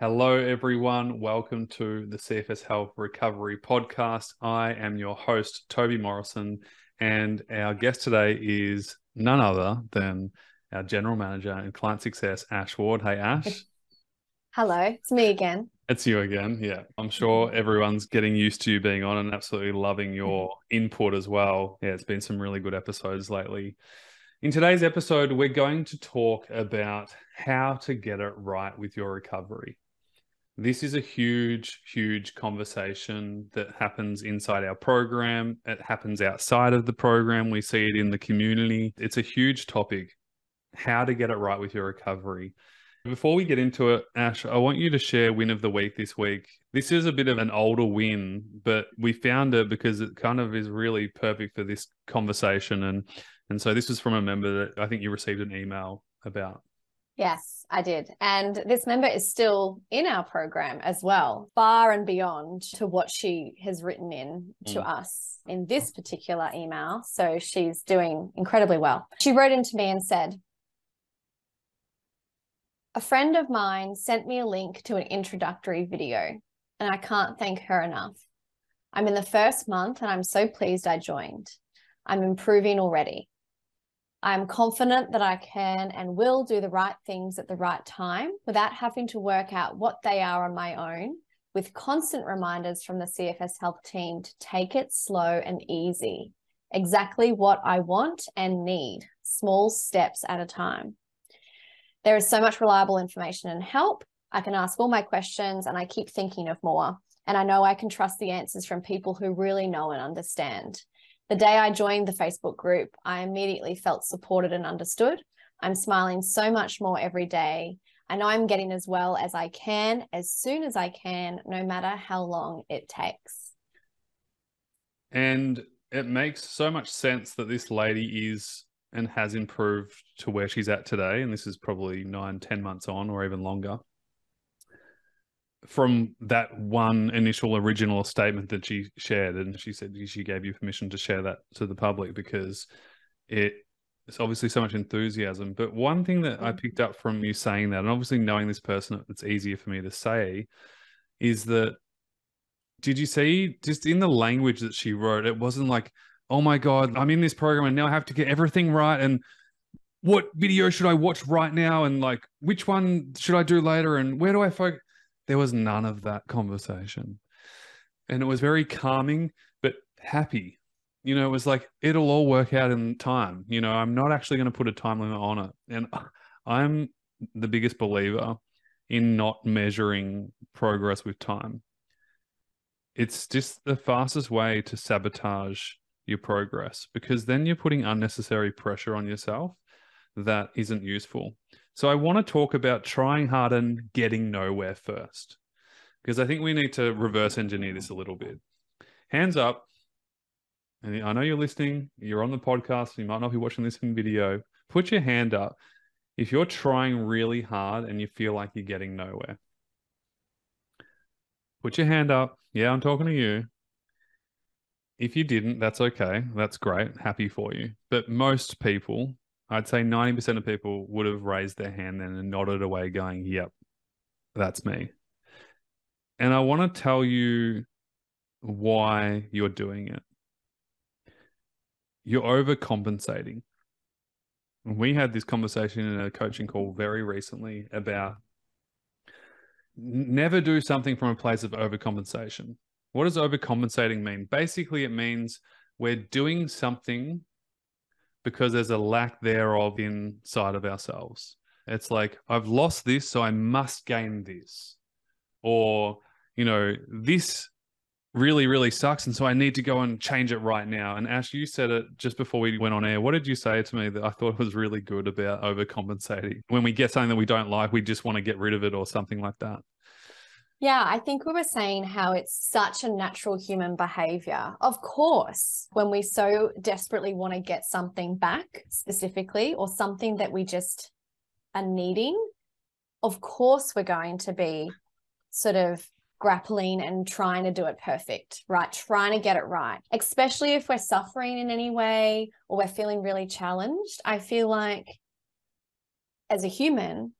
Hello, everyone. Welcome to the CFS Health Recovery Podcast. I am your host, Toby Morrison, and our guest today is none other than our General Manager and Client Success, Ash Ward. Hey, Ash. Hello, it's me again. It's you again. Yeah. I'm sure everyone's getting used to you being on and absolutely loving your input as well. Yeah, it's been some really good episodes lately. In today's episode, we're going to talk about how to get it right with your recovery. This is a huge, huge conversation that happens inside our program. It happens outside of the program. We see it in the community. It's a huge topic how to get it right with your recovery. Before we get into it, Ash, I want you to share win of the week this week. This is a bit of an older win, but we found it because it kind of is really perfect for this conversation. And and so this is from a member that I think you received an email about. Yes, I did. And this member is still in our program as well, far and beyond to what she has written in to mm. us in this particular email. So she's doing incredibly well. She wrote into me and said, a friend of mine sent me a link to an introductory video, and I can't thank her enough. I'm in the first month and I'm so pleased I joined. I'm improving already. I'm confident that I can and will do the right things at the right time without having to work out what they are on my own, with constant reminders from the CFS Health team to take it slow and easy. Exactly what I want and need, small steps at a time. There is so much reliable information and help. I can ask all my questions and I keep thinking of more. And I know I can trust the answers from people who really know and understand. The day I joined the Facebook group, I immediately felt supported and understood. I'm smiling so much more every day. I know I'm getting as well as I can, as soon as I can, no matter how long it takes. And it makes so much sense that this lady is and has improved to where she's at today. And this is probably nine, ten months on, or even longer from that one initial original statement that she shared and she said she gave you permission to share that to the public because it it's obviously so much enthusiasm but one thing that i mm. picked up from you saying that and obviously knowing this person it's easier for me to say is that did you see just in the language that she wrote it wasn't like oh my god i'm in this program and now i have to get everything right and what video should i watch right now and like which one should i do later and where do i focus there was none of that conversation. And it was very calming, but happy. You know, it was like, it'll all work out in time. You know, I'm not actually going to put a time limit on it. And I'm the biggest believer in not measuring progress with time. It's just the fastest way to sabotage your progress because then you're putting unnecessary pressure on yourself that isn't useful. So I want to talk about trying hard and getting nowhere first, because I think we need to reverse engineer this a little bit. Hands up. And I know you're listening, you're on the podcast, you might not be watching this in video. Put your hand up if you're trying really hard and you feel like you're getting nowhere. Put your hand up. Yeah, I'm talking to you. If you didn't, that's okay. That's great. Happy for you. But most people I'd say 90% of people would have raised their hand then and nodded away, going, Yep, that's me. And I want to tell you why you're doing it. You're overcompensating. We had this conversation in a coaching call very recently about never do something from a place of overcompensation. What does overcompensating mean? Basically, it means we're doing something because there's a lack thereof inside of ourselves. It's like, I've lost this, so I must gain this. Or, you know, this really, really sucks. And so I need to go and change it right now. And Ash, you said it just before we went on air. What did you say to me that I thought was really good about overcompensating? When we get something that we don't like, we just want to get rid of it or something like that. Yeah, I think we were saying how it's such a natural human behavior. Of course, when we so desperately want to get something back specifically or something that we just are needing, of course, we're going to be sort of grappling and trying to do it perfect, right? Trying to get it right, especially if we're suffering in any way or we're feeling really challenged. I feel like as a human,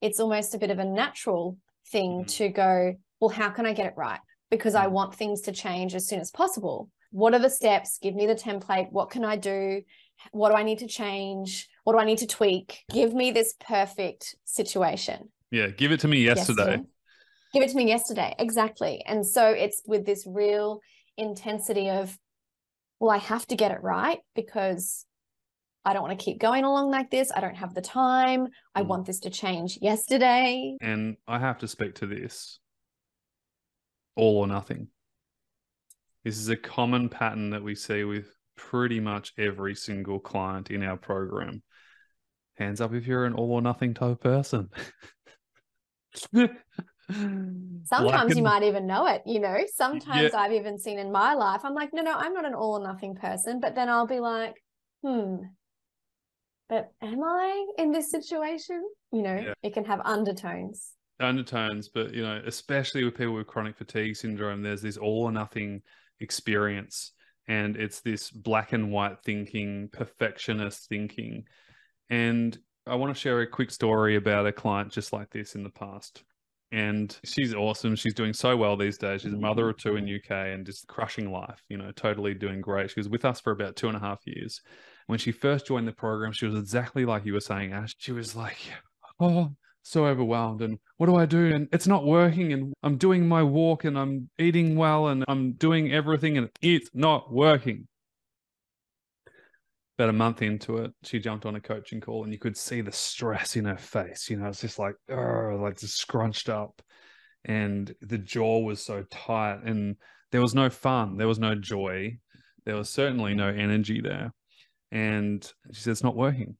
it's almost a bit of a natural thing Mhm. to go, well, how can I get it right? Because I Mm. want things to change as soon as possible. What are the steps? Give me the template. What can I do? What do I need to change? What do I need to tweak? Give me this perfect situation. Yeah, give it to me yesterday. Give it to me yesterday. Exactly. And so it's with this real intensity of, well, I have to get it right because I don't want to keep going along like this. I don't have the time. I Mm. want this to change yesterday. And I have to speak to this all or nothing. This is a common pattern that we see with pretty much every single client in our program. Hands up if you're an all or nothing type person. Sometimes you might even know it, you know. Sometimes I've even seen in my life, I'm like, no, no, I'm not an all or nothing person. But then I'll be like, hmm, but am I in this situation? You know, Yeah. it can have undertones. undertones, but you know, especially with people with chronic fatigue syndrome, there's this all or nothing experience, and it's this black and white thinking, perfectionist thinking. And I want to share a quick story about a client just like this in the past. And she's awesome. She's doing so well these days. She's a mother of two in UK and just crushing life, you know, totally doing great. She was with us for about two and a half years. When she first joined the program, she was exactly like you were saying, Ash. She was like, Oh, so overwhelmed and what do I do? And it's not working and I'm doing my walk and I'm eating well and I'm doing everything and it's not working. About a month into it, she jumped on a coaching call and you could see the stress in her face. You know, it's just like, "Ugh," like just scrunched up and the jaw was so tight and there was no fun. There was no joy. There was certainly no energy there. And she said, it's not working.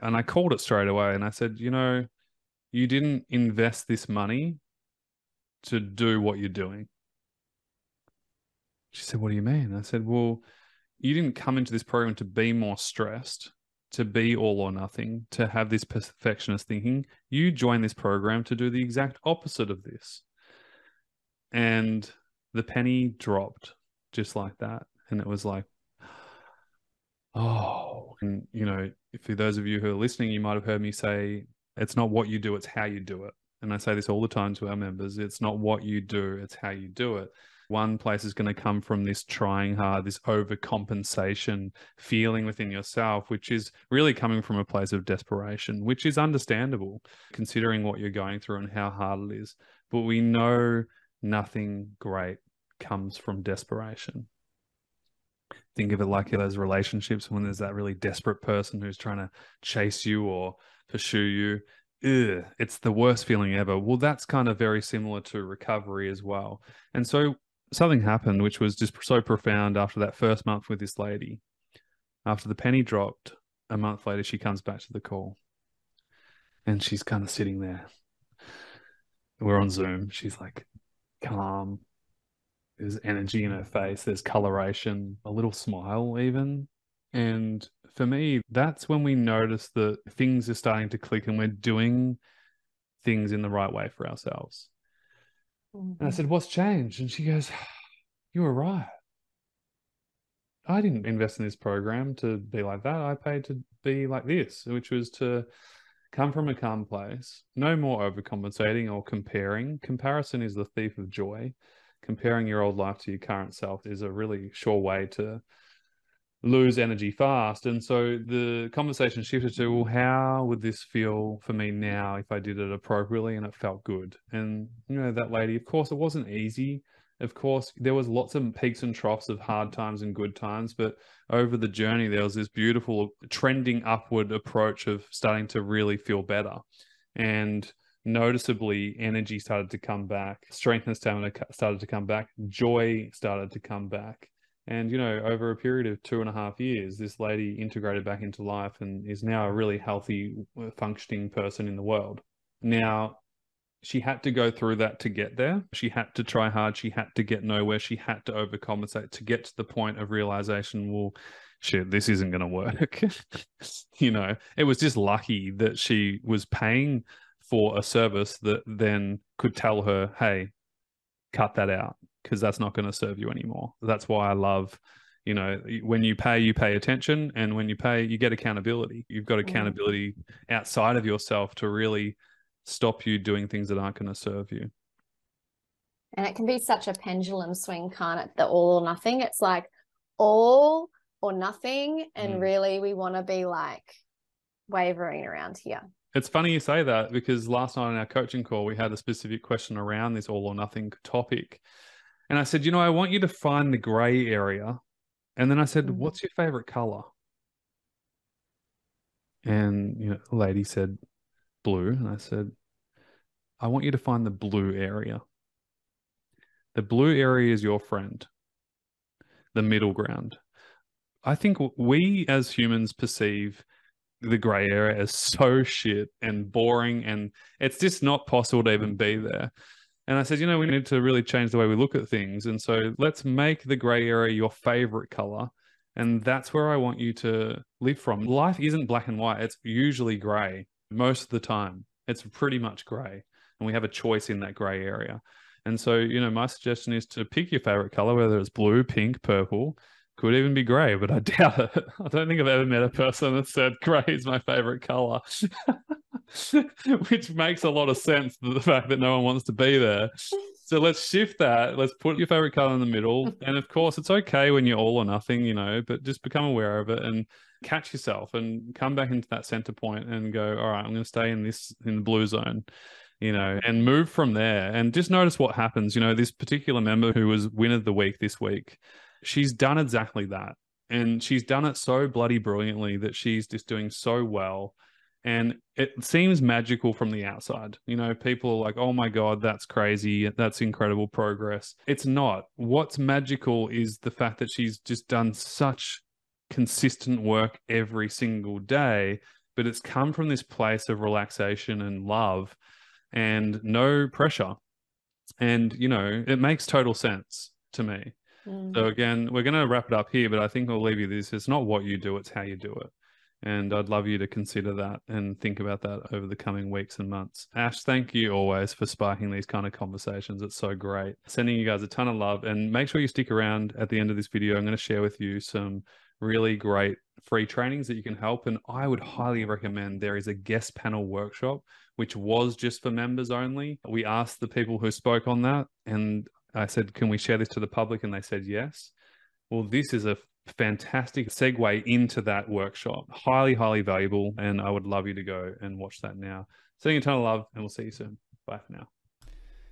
And I called it straight away and I said, you know, you didn't invest this money to do what you're doing. She said, What do you mean? I said, Well, you didn't come into this program to be more stressed, to be all or nothing, to have this perfectionist thinking. You joined this program to do the exact opposite of this. And the penny dropped just like that. And it was like, oh, and you know, for those of you who are listening, you might have heard me say, it's not what you do, it's how you do it. And I say this all the time to our members it's not what you do, it's how you do it. One place is going to come from this trying hard, this overcompensation feeling within yourself, which is really coming from a place of desperation, which is understandable considering what you're going through and how hard it is. But we know nothing great comes from desperation. Think of it like those relationships when there's that really desperate person who's trying to chase you or pursue you. Ugh, it's the worst feeling ever. Well, that's kind of very similar to recovery as well. And so something happened which was just so profound after that first month with this lady. After the penny dropped, a month later, she comes back to the call and she's kind of sitting there. We're on Zoom. She's like calm. There's energy in her face, there's coloration, a little smile, even. And for me, that's when we notice that things are starting to click and we're doing things in the right way for ourselves. And I mm-hmm. said, What's changed? And she goes, You were right. I didn't invest in this program to be like that. I paid to be like this, which was to come from a calm place, no more overcompensating or comparing. Comparison is the thief of joy. Comparing your old life to your current self is a really sure way to lose energy fast. And so the conversation shifted to, well, how would this feel for me now if I did it appropriately and it felt good? And, you know, that lady, of course, it wasn't easy. Of course, there was lots of peaks and troughs of hard times and good times, but over the journey, there was this beautiful trending upward approach of starting to really feel better. And noticeably, energy started to come back, strength and stamina started to come back, joy started to come back. And, you know, over a period of two and a half years, this lady integrated back into life and is now a really healthy, uh, functioning person in the world. Now, she had to go through that to get there. She had to try hard. She had to get nowhere. She had to overcompensate to get to the point of realization, well, shit, this isn't going to work. you know, it was just lucky that she was paying for a service that then could tell her, hey, cut that out because that's not going to serve you anymore. That's why I love, you know, when you pay, you pay attention. And when you pay, you get accountability. You've got accountability outside of yourself to really stop you doing things that aren't going to serve you. And it can be such a pendulum swing, can't it? The all or nothing. It's like all or nothing. And mm. really, we want to be like wavering around here. It's funny you say that because last night on our coaching call, we had a specific question around this all or nothing topic. And I said, you know, I want you to find the gray area. And then I said, mm. what's your favorite color? And, you know, the lady said blue. And I said, I want you to find the blue area. The blue area is your friend, the middle ground. I think we as humans perceive the gray area as so shit and boring, and it's just not possible to even be there. And I said, you know, we need to really change the way we look at things. And so let's make the gray area your favorite color. And that's where I want you to live from. Life isn't black and white, it's usually gray most of the time. It's pretty much gray. And we have a choice in that gray area. And so, you know, my suggestion is to pick your favorite color, whether it's blue, pink, purple, could even be grey, but I doubt it. I don't think I've ever met a person that said grey is my favorite color, which makes a lot of sense to the fact that no one wants to be there. So let's shift that. Let's put your favorite color in the middle. And of course, it's okay when you're all or nothing, you know, but just become aware of it and catch yourself and come back into that center point and go, all right, I'm going to stay in this, in the blue zone you know, and move from there and just notice what happens. You know, this particular member who was winner of the week this week, she's done exactly that. And she's done it so bloody brilliantly that she's just doing so well. And it seems magical from the outside. You know, people are like, oh my God, that's crazy. That's incredible progress. It's not. What's magical is the fact that she's just done such consistent work every single day, but it's come from this place of relaxation and love and no pressure. And, you know, it makes total sense to me. Mm. So again, we're going to wrap it up here, but I think I'll leave you this. It's not what you do, it's how you do it. And I'd love you to consider that and think about that over the coming weeks and months. Ash, thank you always for sparking these kind of conversations. It's so great. Sending you guys a ton of love and make sure you stick around at the end of this video. I'm going to share with you some really great free trainings that you can help. And I would highly recommend there is a guest panel workshop, which was just for members only. We asked the people who spoke on that and I said, Can we share this to the public? And they said yes. Well, this is a fantastic segue into that workshop. Highly, highly valuable. And I would love you to go and watch that now. Sending a ton of love, and we'll see you soon. Bye for now.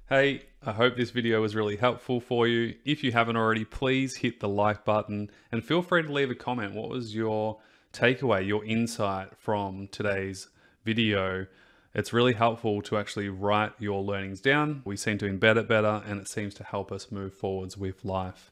Hey, I hope this video was really helpful for you. If you haven't already, please hit the like button and feel free to leave a comment. What was your takeaway, your insight from today's video? It's really helpful to actually write your learnings down. We seem to embed it better and it seems to help us move forwards with life.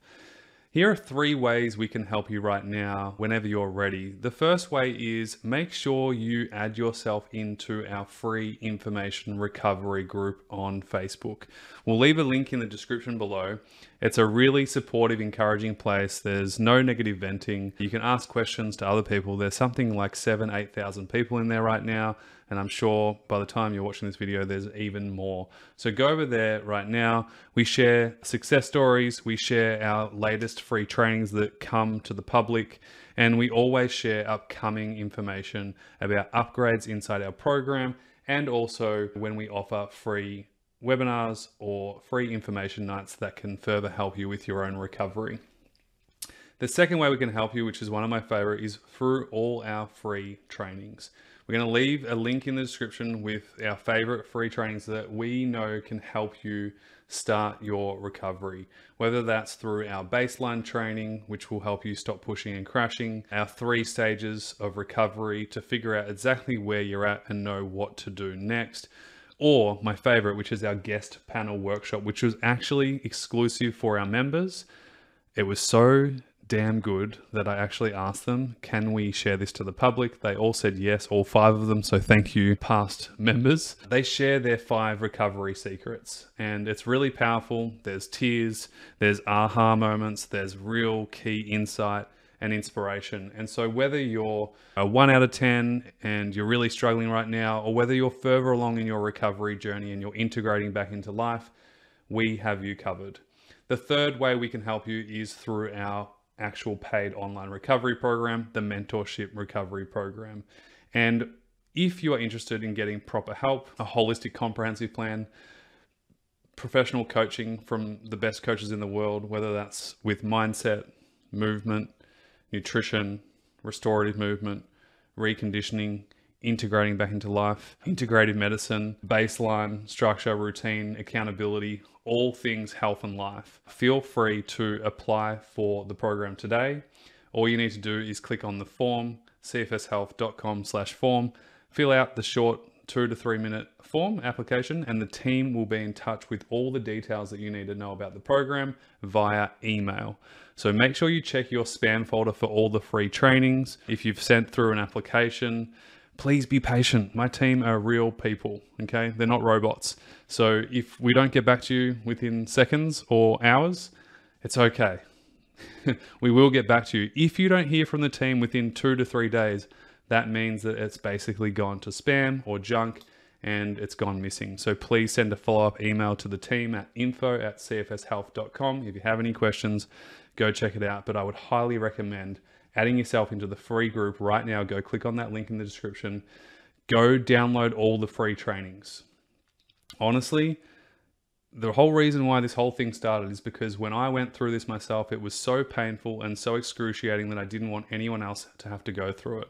Here are three ways we can help you right now whenever you're ready. The first way is make sure you add yourself into our free information recovery group on Facebook. We'll leave a link in the description below. It's a really supportive, encouraging place. There's no negative venting. You can ask questions to other people. There's something like seven, 8,000 people in there right now. And I'm sure by the time you're watching this video, there's even more. So go over there right now. We share success stories. We share our latest free trainings that come to the public. And we always share upcoming information about upgrades inside our program and also when we offer free webinars or free information nights that can further help you with your own recovery. The second way we can help you, which is one of my favorite, is through all our free trainings. We're going to leave a link in the description with our favorite free trainings that we know can help you start your recovery, whether that's through our baseline training, which will help you stop pushing and crashing, our three stages of recovery to figure out exactly where you're at and know what to do next, or my favorite, which is our guest panel workshop, which was actually exclusive for our members. It was so damn good that I actually asked them, can we share this to the public? They all said yes, all five of them. So thank you, past members. They share their five recovery secrets, and it's really powerful. There's tears, there's aha moments, there's real key insight and inspiration. And so, whether you're a one out of 10 and you're really struggling right now, or whether you're further along in your recovery journey and you're integrating back into life, we have you covered. The third way we can help you is through our actual paid online recovery program, the mentorship recovery program. And if you are interested in getting proper help, a holistic, comprehensive plan, professional coaching from the best coaches in the world, whether that's with mindset, movement, nutrition, restorative movement, reconditioning, integrating back into life, integrative medicine, baseline, structure, routine, accountability, all things health and life. Feel free to apply for the program today. All you need to do is click on the form, cfshealth.com slash form, fill out the short two to three minute form application and the team will be in touch with all the details that you need to know about the program via email. So make sure you check your spam folder for all the free trainings. If you've sent through an application, please be patient. My team are real people, okay? They're not robots. So if we don't get back to you within seconds or hours, it's okay. we will get back to you. If you don't hear from the team within two to three days, that means that it's basically gone to spam or junk and it's gone missing. So please send a follow up email to the team at info at cfshealth.com. If you have any questions, go check it out. But I would highly recommend adding yourself into the free group right now. Go click on that link in the description. Go download all the free trainings. Honestly, the whole reason why this whole thing started is because when I went through this myself, it was so painful and so excruciating that I didn't want anyone else to have to go through it.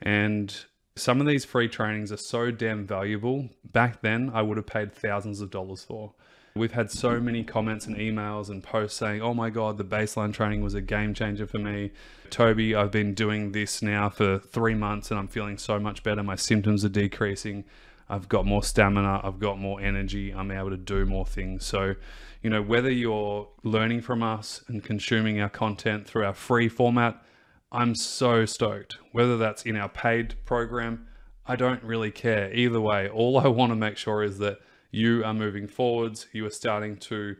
And some of these free trainings are so damn valuable. Back then, I would have paid thousands of dollars for. We've had so many comments and emails and posts saying, oh my God, the baseline training was a game changer for me. Toby, I've been doing this now for three months and I'm feeling so much better. My symptoms are decreasing. I've got more stamina. I've got more energy. I'm able to do more things. So, you know, whether you're learning from us and consuming our content through our free format, I'm so stoked. Whether that's in our paid program, I don't really care. Either way, all I want to make sure is that you are moving forwards. You are starting to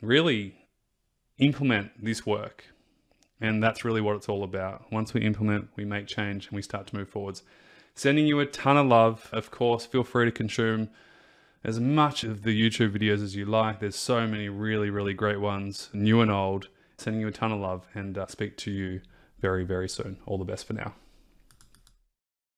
really implement this work. And that's really what it's all about. Once we implement, we make change and we start to move forwards. Sending you a ton of love. Of course, feel free to consume as much of the YouTube videos as you like. There's so many really, really great ones, new and old. Sending you a ton of love and uh, speak to you very, very soon. All the best for now.